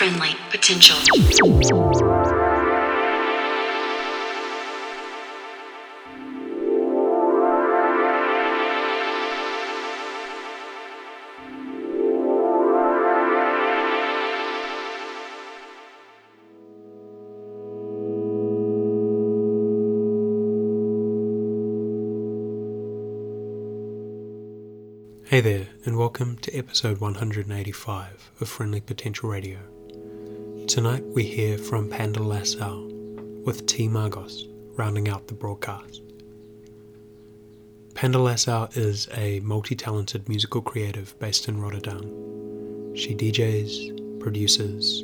friendly potential. Hey there, and welcome to episode 185 of Friendly Potential Radio. Tonight we hear from Panda Lassow with T Margos rounding out the broadcast. Panda Lassow is a multi talented musical creative based in Rotterdam. She DJs, produces,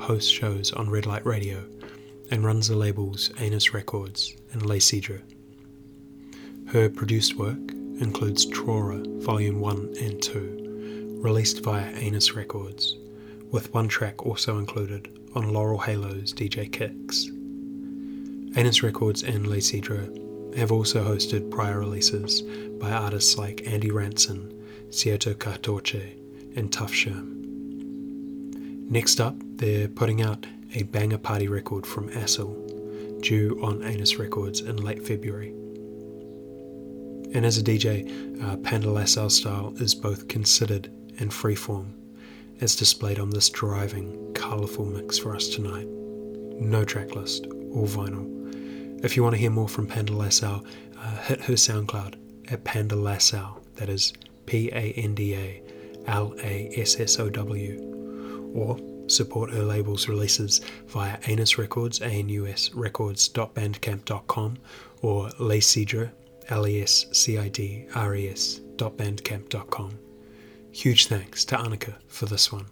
hosts shows on Red Light Radio, and runs the labels Anus Records and Les Cidres. Her produced work includes Trora Volume 1 and 2, released via Anus Records, with one track also included on Laurel Halo's DJ Kicks. Anus Records and Les Cidres have also hosted prior releases by artists like Andy Ranson, Cieto Cartorche, and Tough Sherm. Next up, they're putting out a banger party record from Acil, due on Anus Records in late February. And as a DJ, uh, Panda style is both considered and freeform, as displayed on this driving, colourful mix for us tonight. No tracklist all vinyl. If you want to hear more from Panda Lassow, uh, hit her SoundCloud at Panda Lassow, that is P A N D A L A S S O W, or support her label's releases via Anus Records, A-N-U-S Records.bandcamp.com, or Les Cidres, L-E-S-C-I-D-R-E-S dot bandcamp.com. Huge thanks to Annika for this one.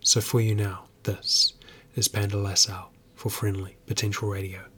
So for you now, this is Panda Lassow for Friendly Potential Radio.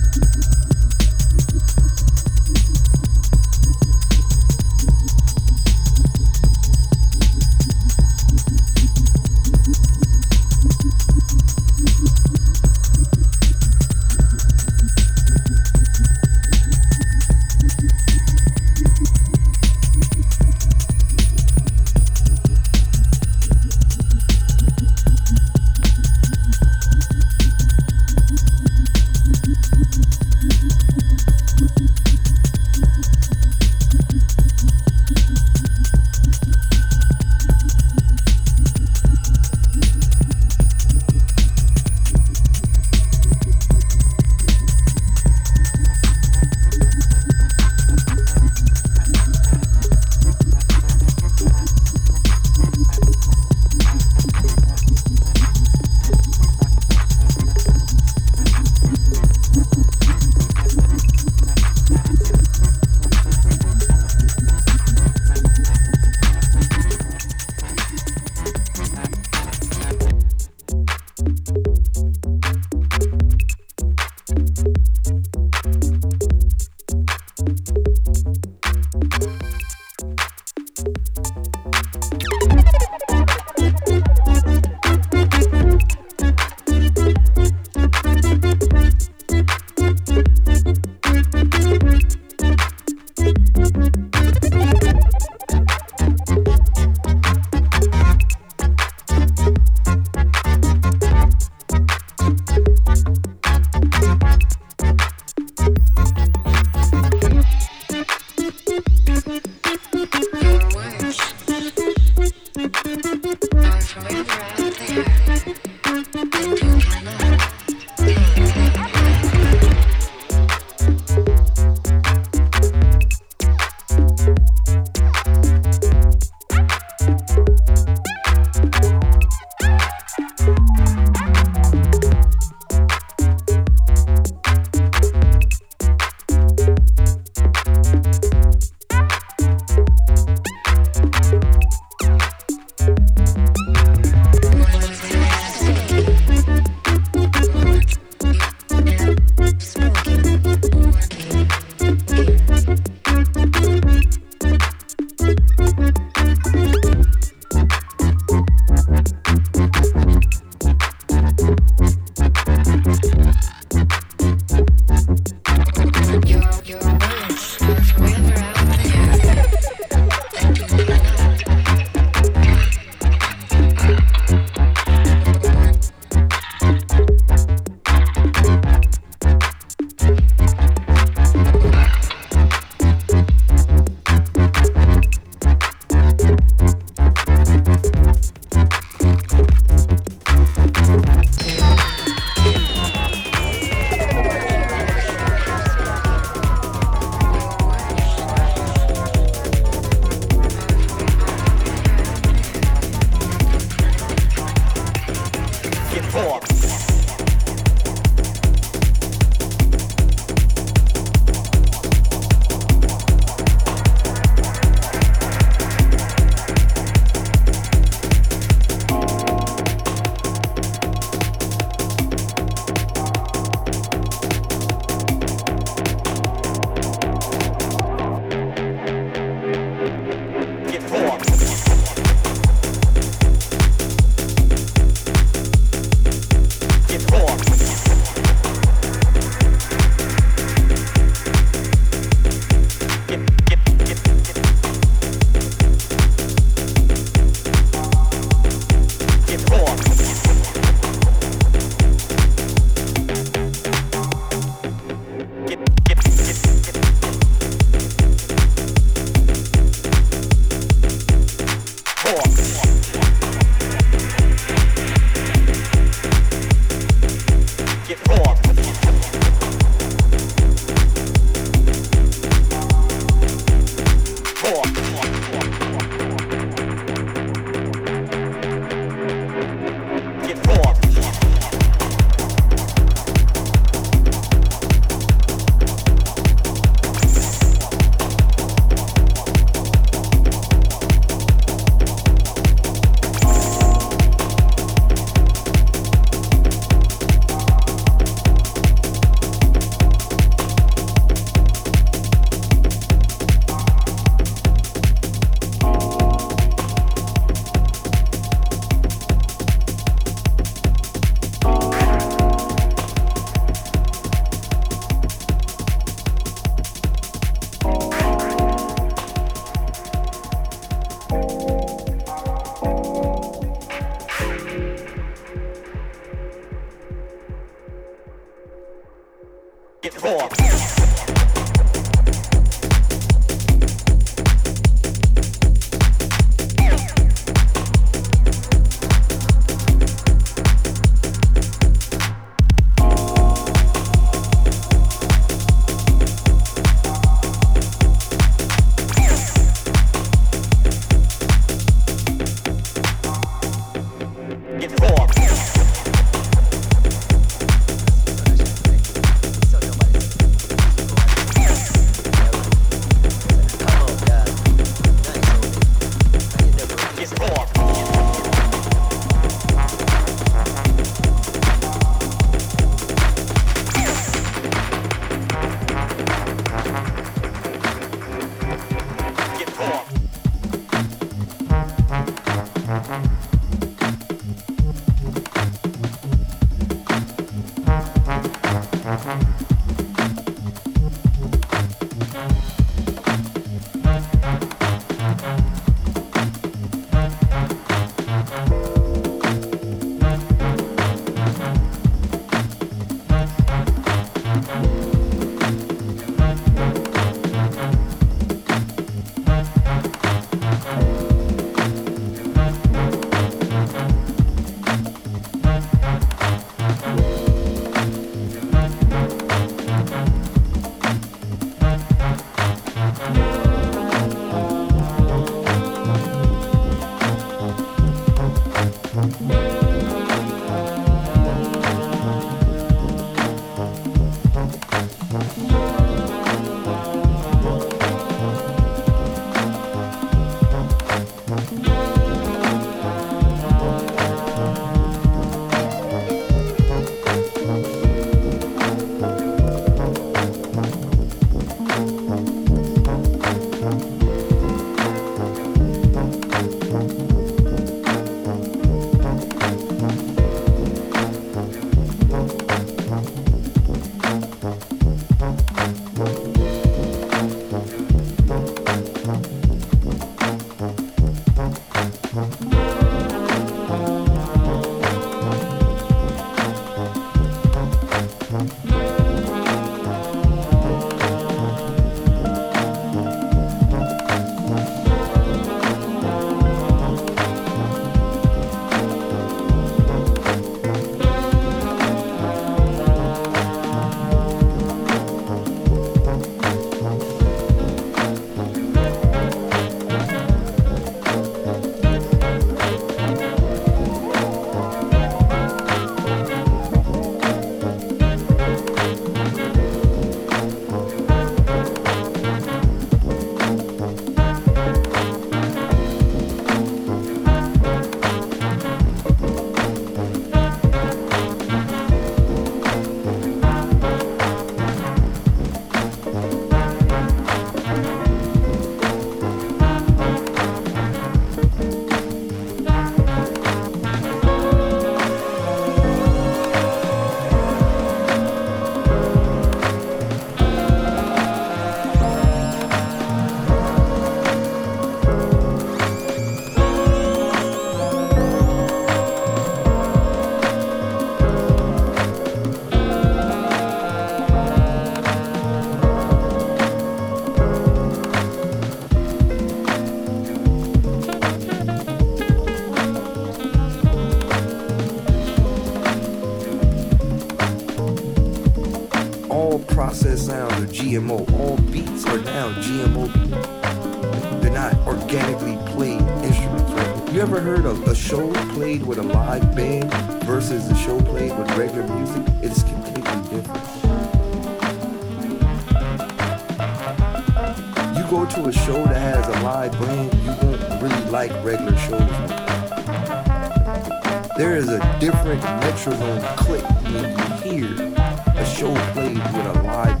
metronome click when you hear a show played with a live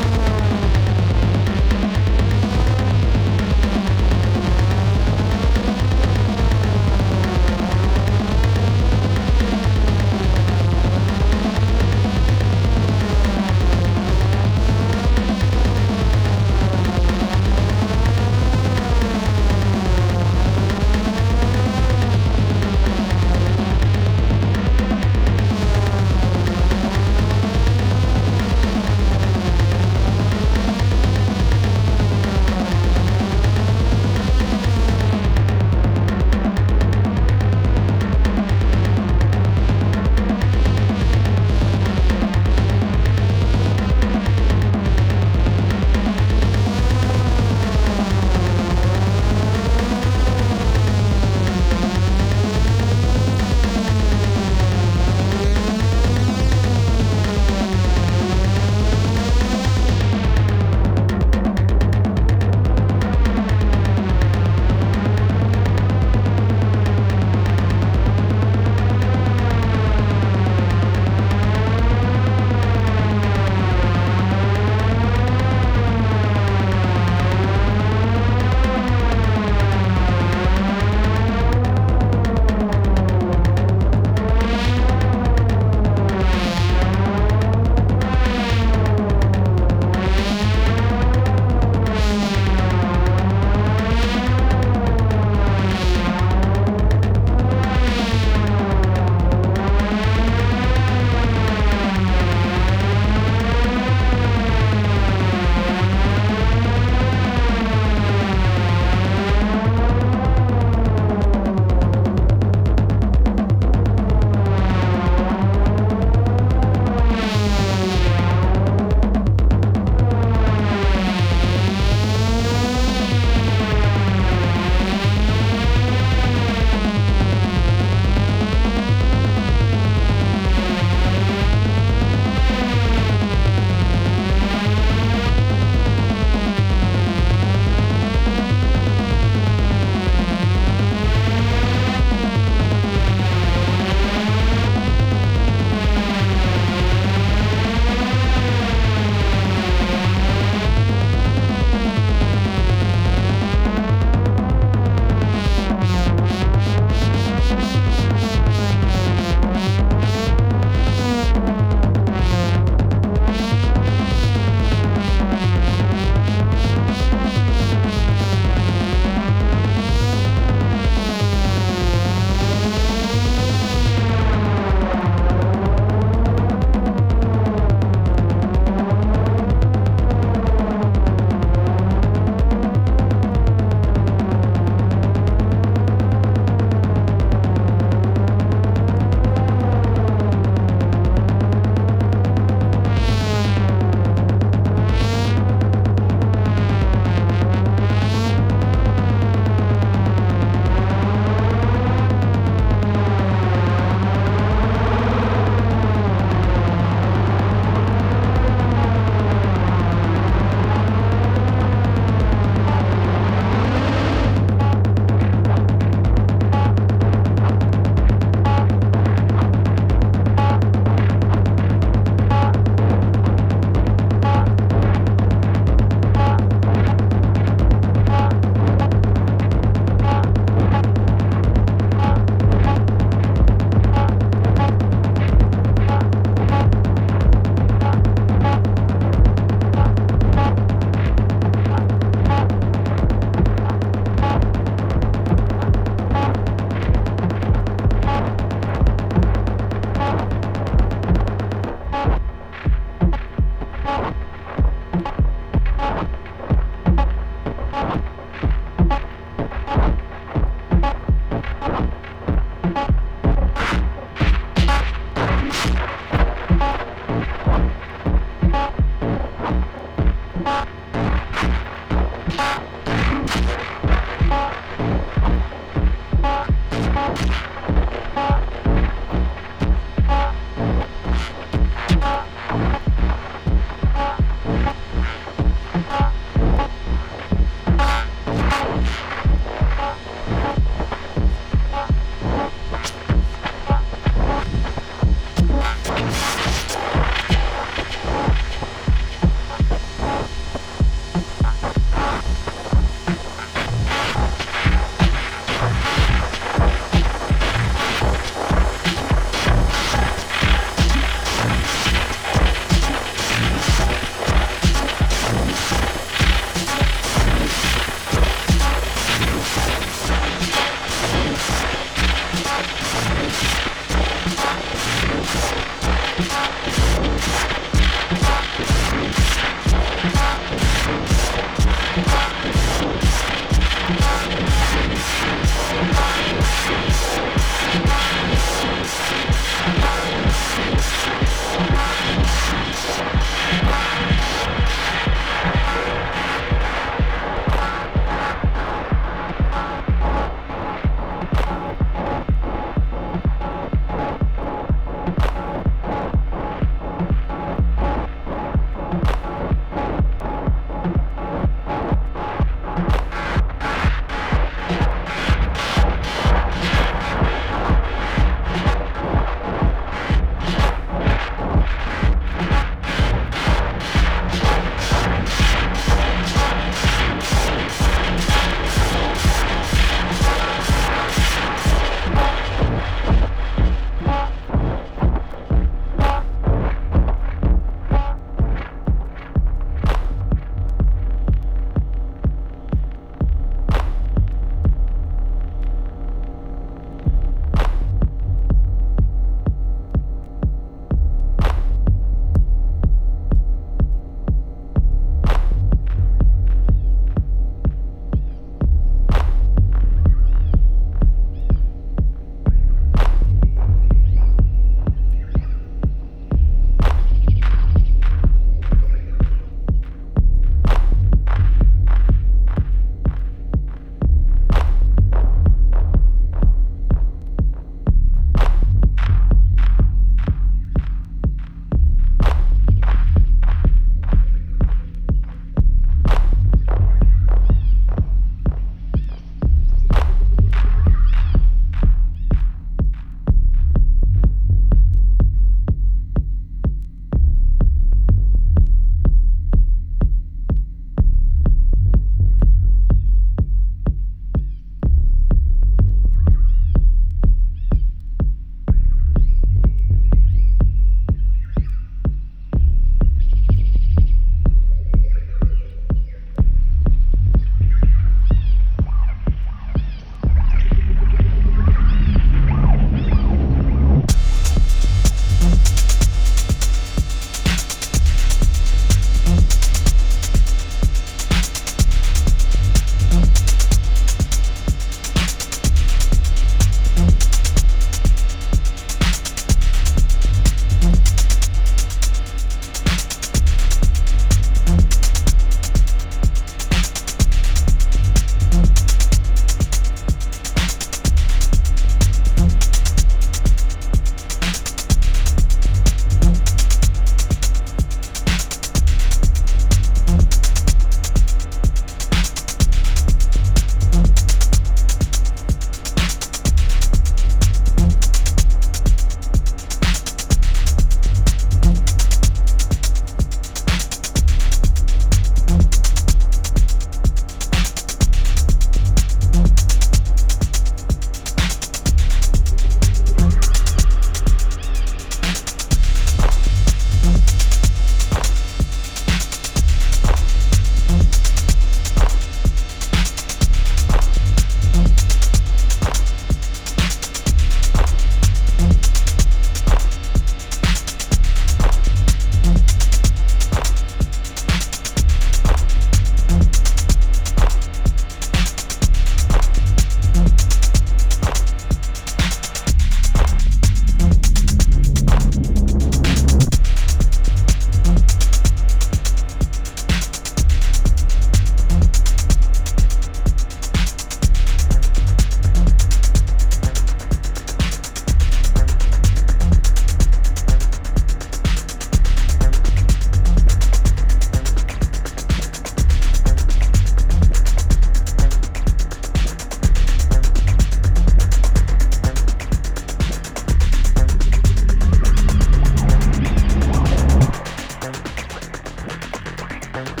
Thank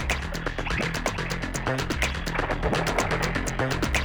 you.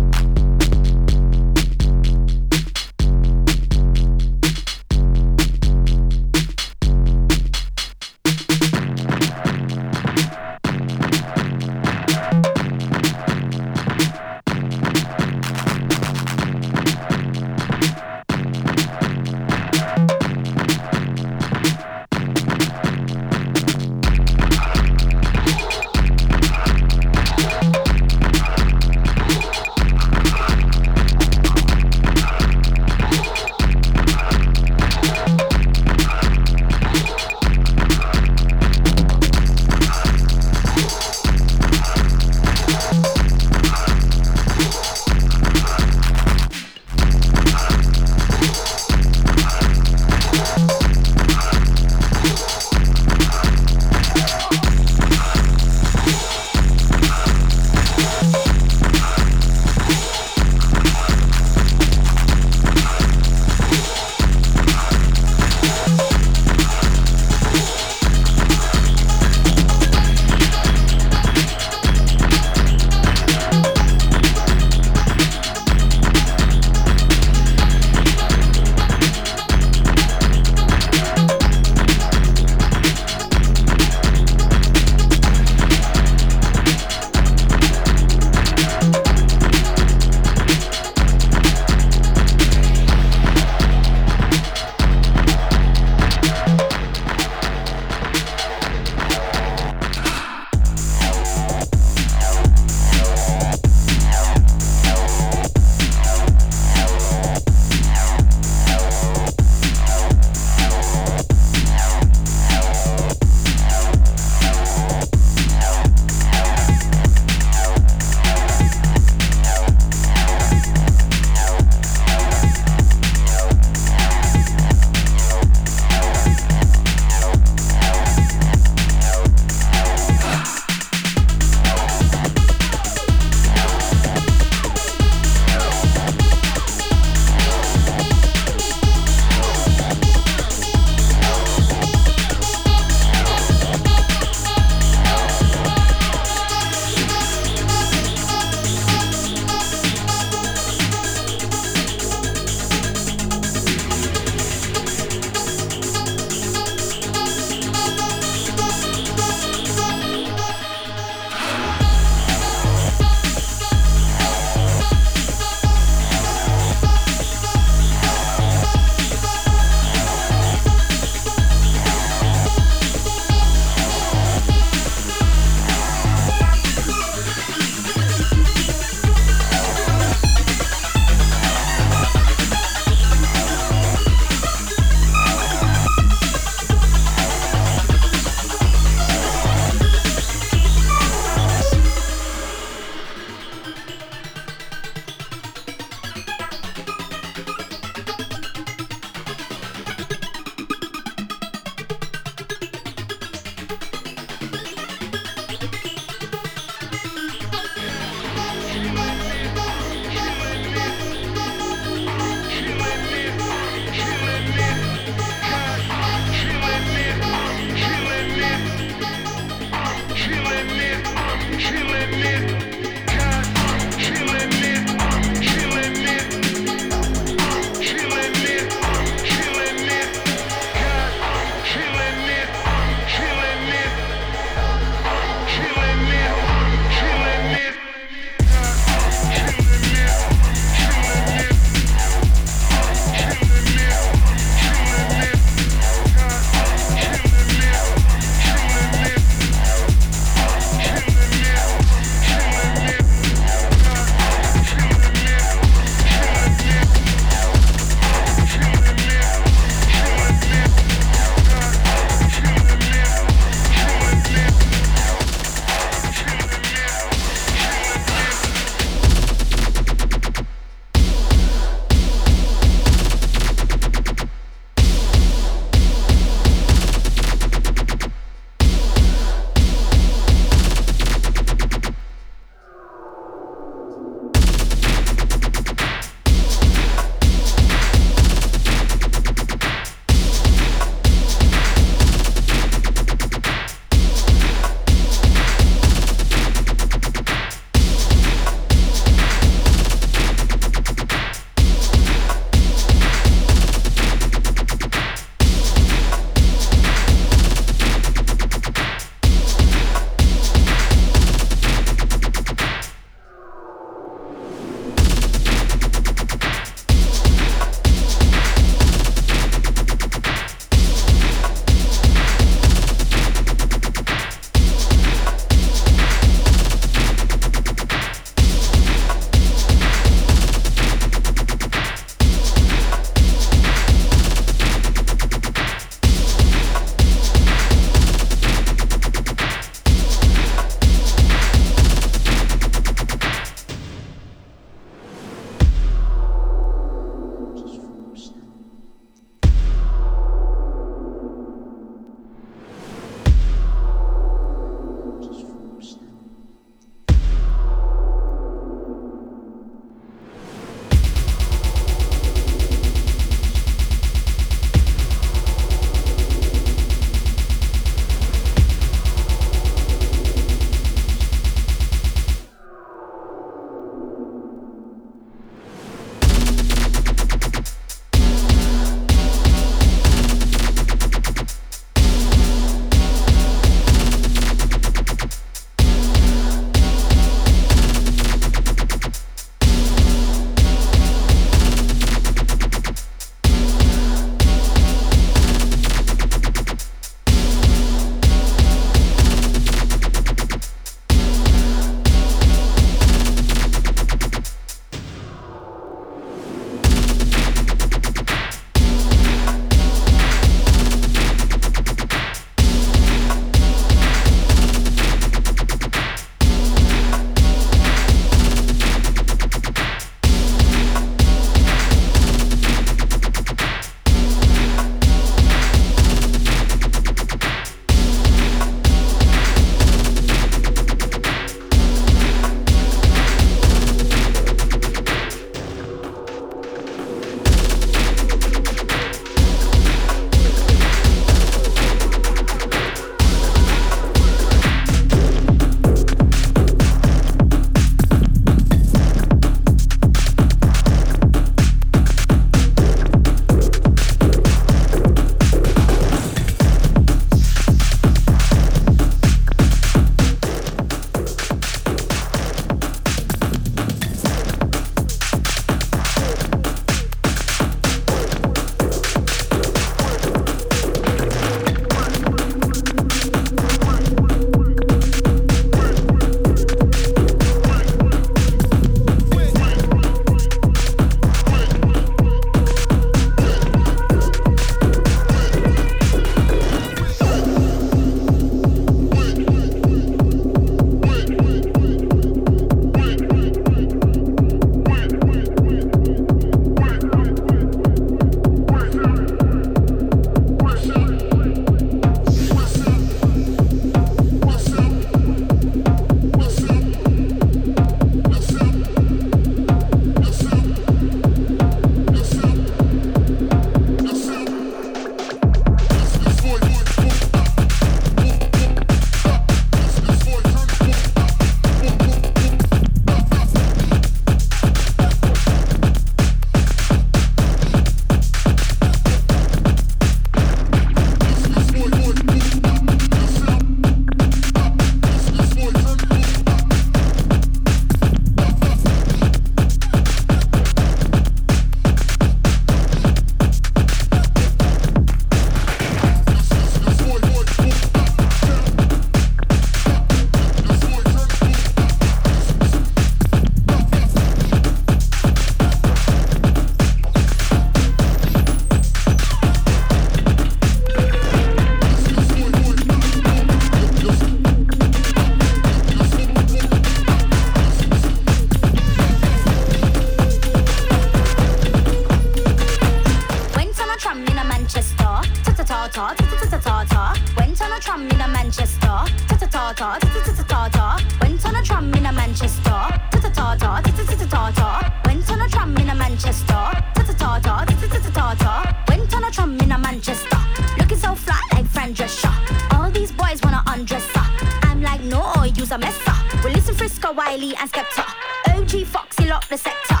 Tram in a Manchester. Ta ta ta ta ta ta ta ta ta. Went on a tram in a Manchester. Ta ta ta ta ta ta ta ta ta. Went on a tram in a Manchester. Ta ta ta ta ta ta ta ta ta. Went on a tram in a Manchester. Looking so flat like Fran Drescher. All these boys wanna undress her. I'm like no, use a messer. We listen Frisco, Wiley and Skepta. OG Foxy lock the sector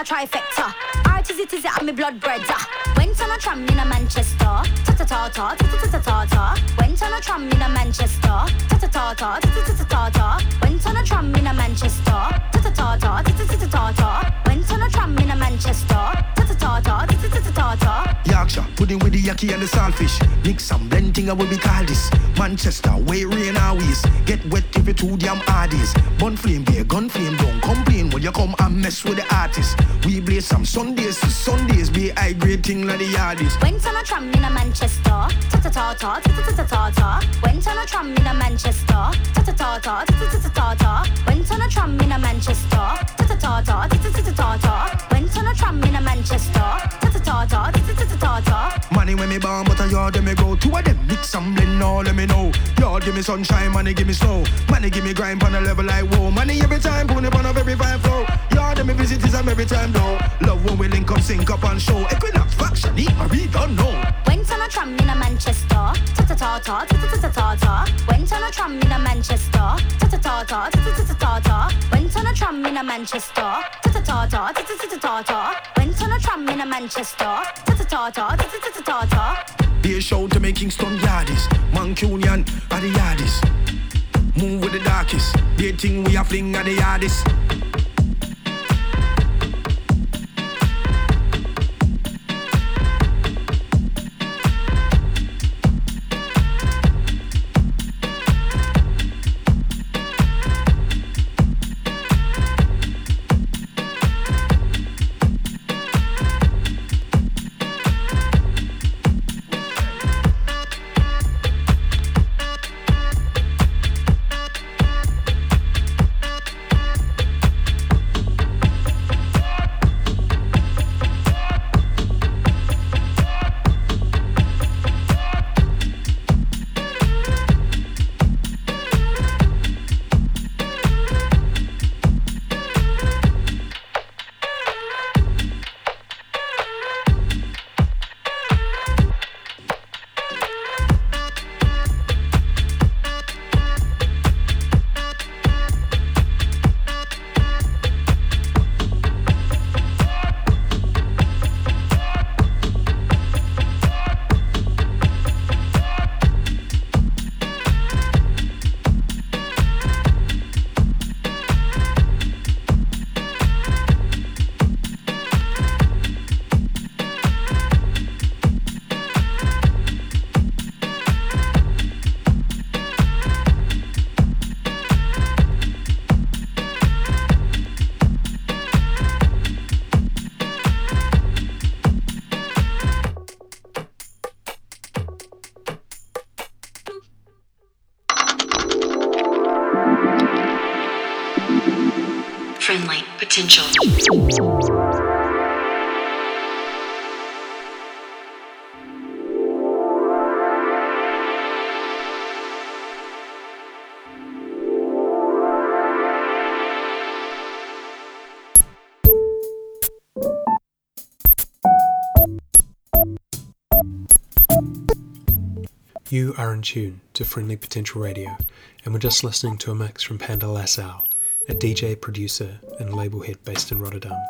a trifecta. Art is it, is it, I'm a blood breader. Went on a tram in a Manchester. Ta ta ta ta, ta ta ta ta ta. Went on a tram in a Manchester. Ta ta ta ta, ta ta ta ta ta. Went on a tram in a Manchester. Ta ta ta ta, ta ta ta ta ta. Went on a tram in a Manchester. Yorkshire, pudding with the yaki and the saltfish. Mix some blending, I will be call this. Manchester, way rain always. Get wet if you too damn hardies. Bun flame, be a gun flame, don't complain when you come and mess with the artists. We blaze some Sundays to Sundays, be high grade thing like the yardies. Went on a tram in a Manchester. Ta ta ta ta ta ta ta ta ta. Went on a tram in a Manchester. Ta ta ta ta ta ta ta ta ta. Went on a tram in a Manchester. Ta ta ta ta ta ta ta ta ta. Tramps on a tram in a Manchester. tata tata tata tata tata. Money when me born, but a yard them me go. Two of them mix and blend, all let me know. Yard give me sunshine, money give me snow. Money give me grind on a level like whoa. Money every time, pony on a very fine flow. Yard them me visit is every time though. Love when we link up, sync up and show. Equinox faction, eat my read, don't know. When tram in a Manchester. Ta ta ta ta ta ta ta ta ta. Went on a tram in a Manchester. Ta ta ta ta ta ta ta ta ta. Went on a tram in a Manchester. Ta ta ta ta ta ta ta ta ta. Went on a tram in a Manchester. Ta ta ta ta ta ta ta ta ta. Be a show to make Kingston yardies. Mancunian are the yardies. Move with the darkest. They think we are fling at the yardies. You are in tune to Friendly Potential Radio, and we're just listening to a mix from Panda Lassow, a DJ, producer, and label head based in Rotterdam.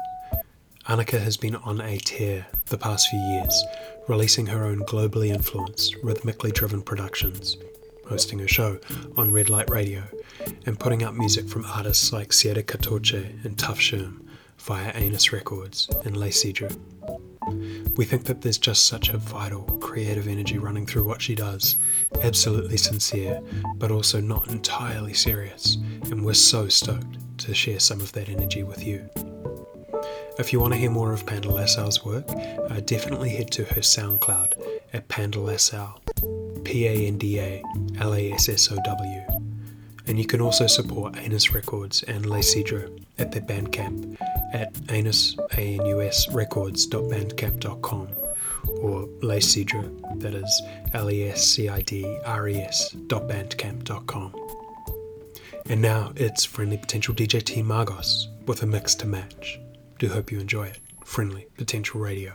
Annika has been on a tear the past few years, releasing her own globally influenced, rhythmically driven productions, hosting a show on Red Light Radio, and putting out music from artists like Sierra Catorce and Tough Sherm via Anus Records and Les Cidres. We think that there's just such a vital, creative energy running through what she does, absolutely sincere, but also not entirely serious, and we're so stoked to share some of that energy with you. If you want to hear more of Panda Lassow's work, uh, definitely head to her SoundCloud at Panda Lassow, P A N D A L A S S O W. And you can also support Anus Records and Les Cidres at their Bandcamp at anus, A-N-U-S records.bandcamp.com or Les Cidres, that is L E S C I D R E S dot bandcamp.com. And now it's Friendly Potential DJ T Margos with a mix to match. Do hope you enjoy it. Friendly Potential Radio.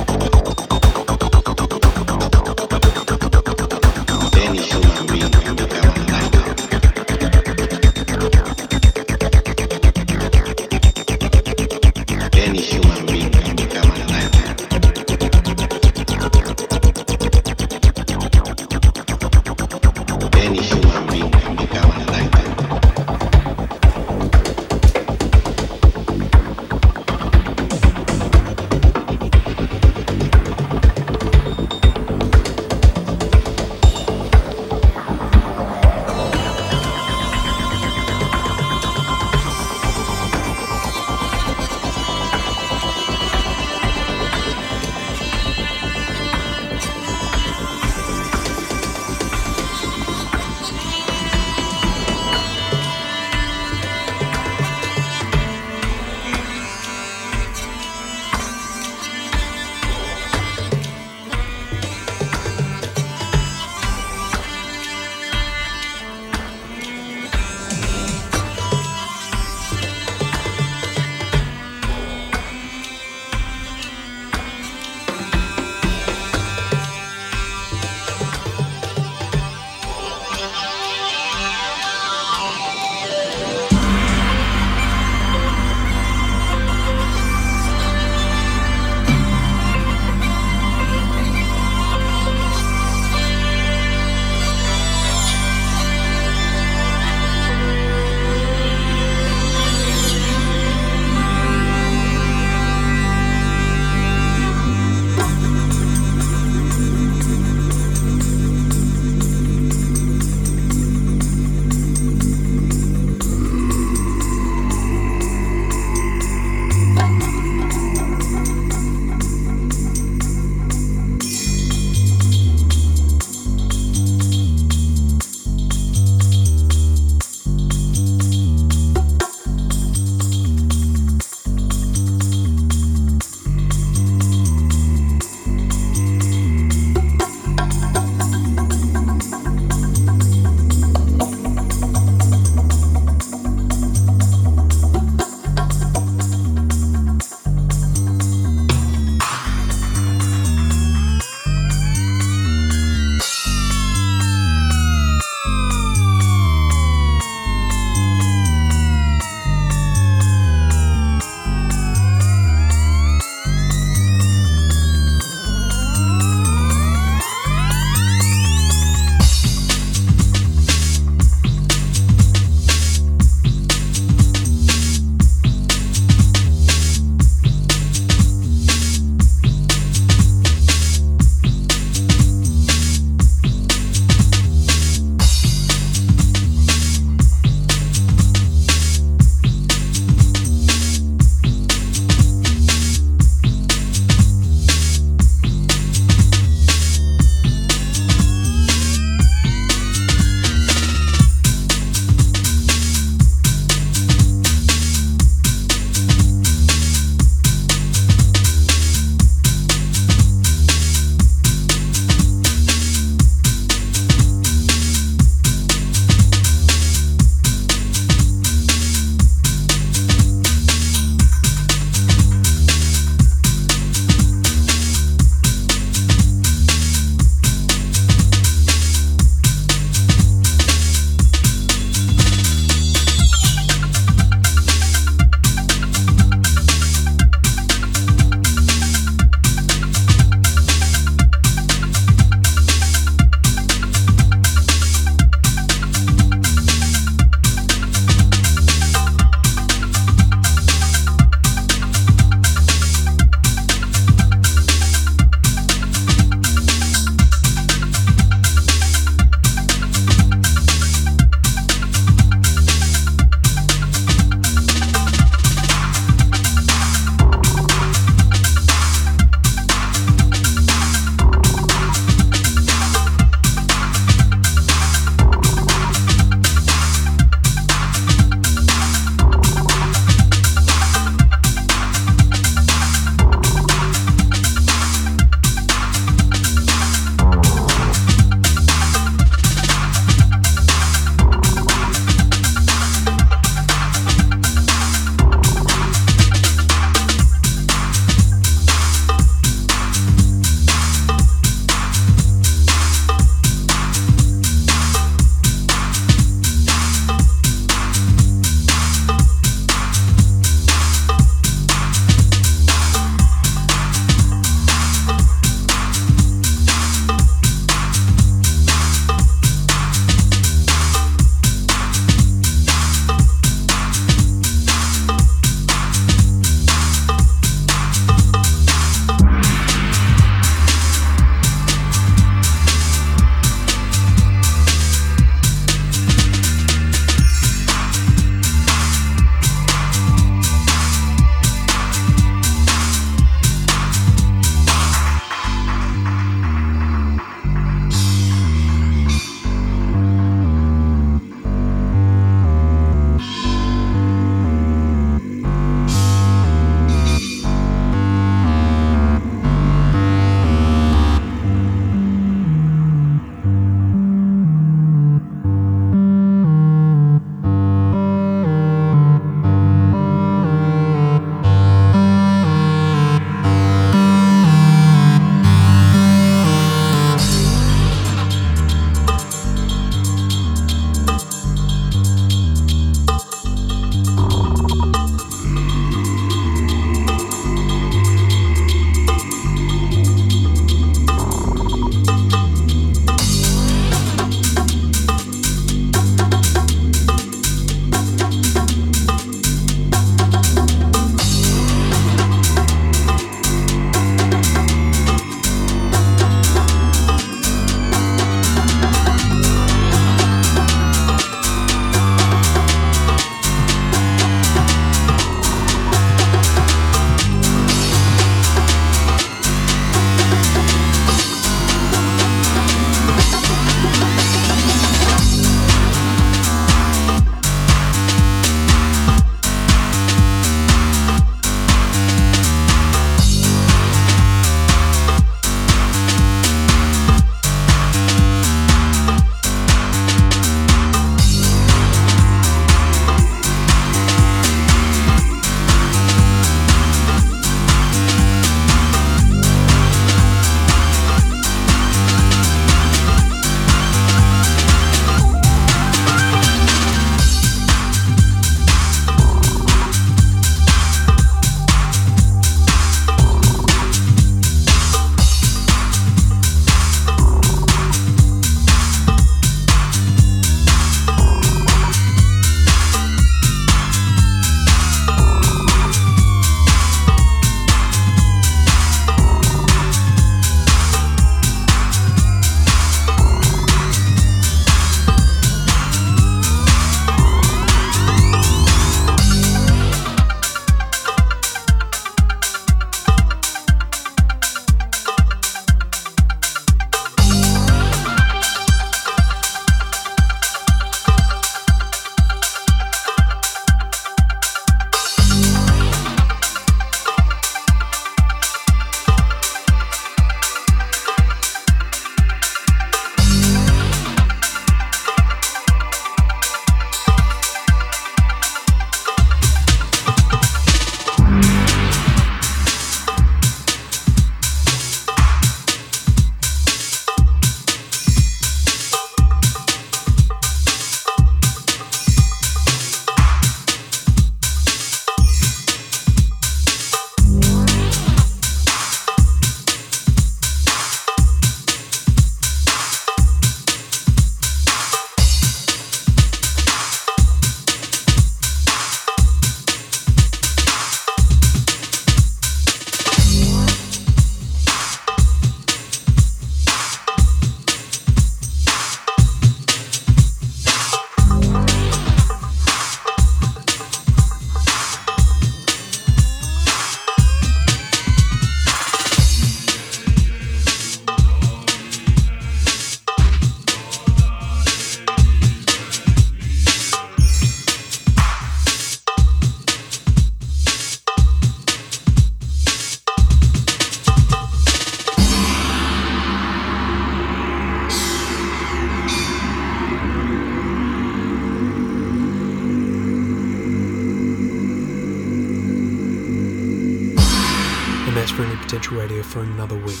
For another week.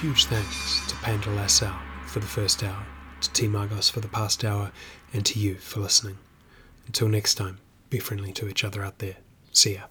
Huge thanks to Panda Lassow for the first hour, to T Margos for the past hour, and to you for listening. Until next time, be friendly to each other out there. See ya.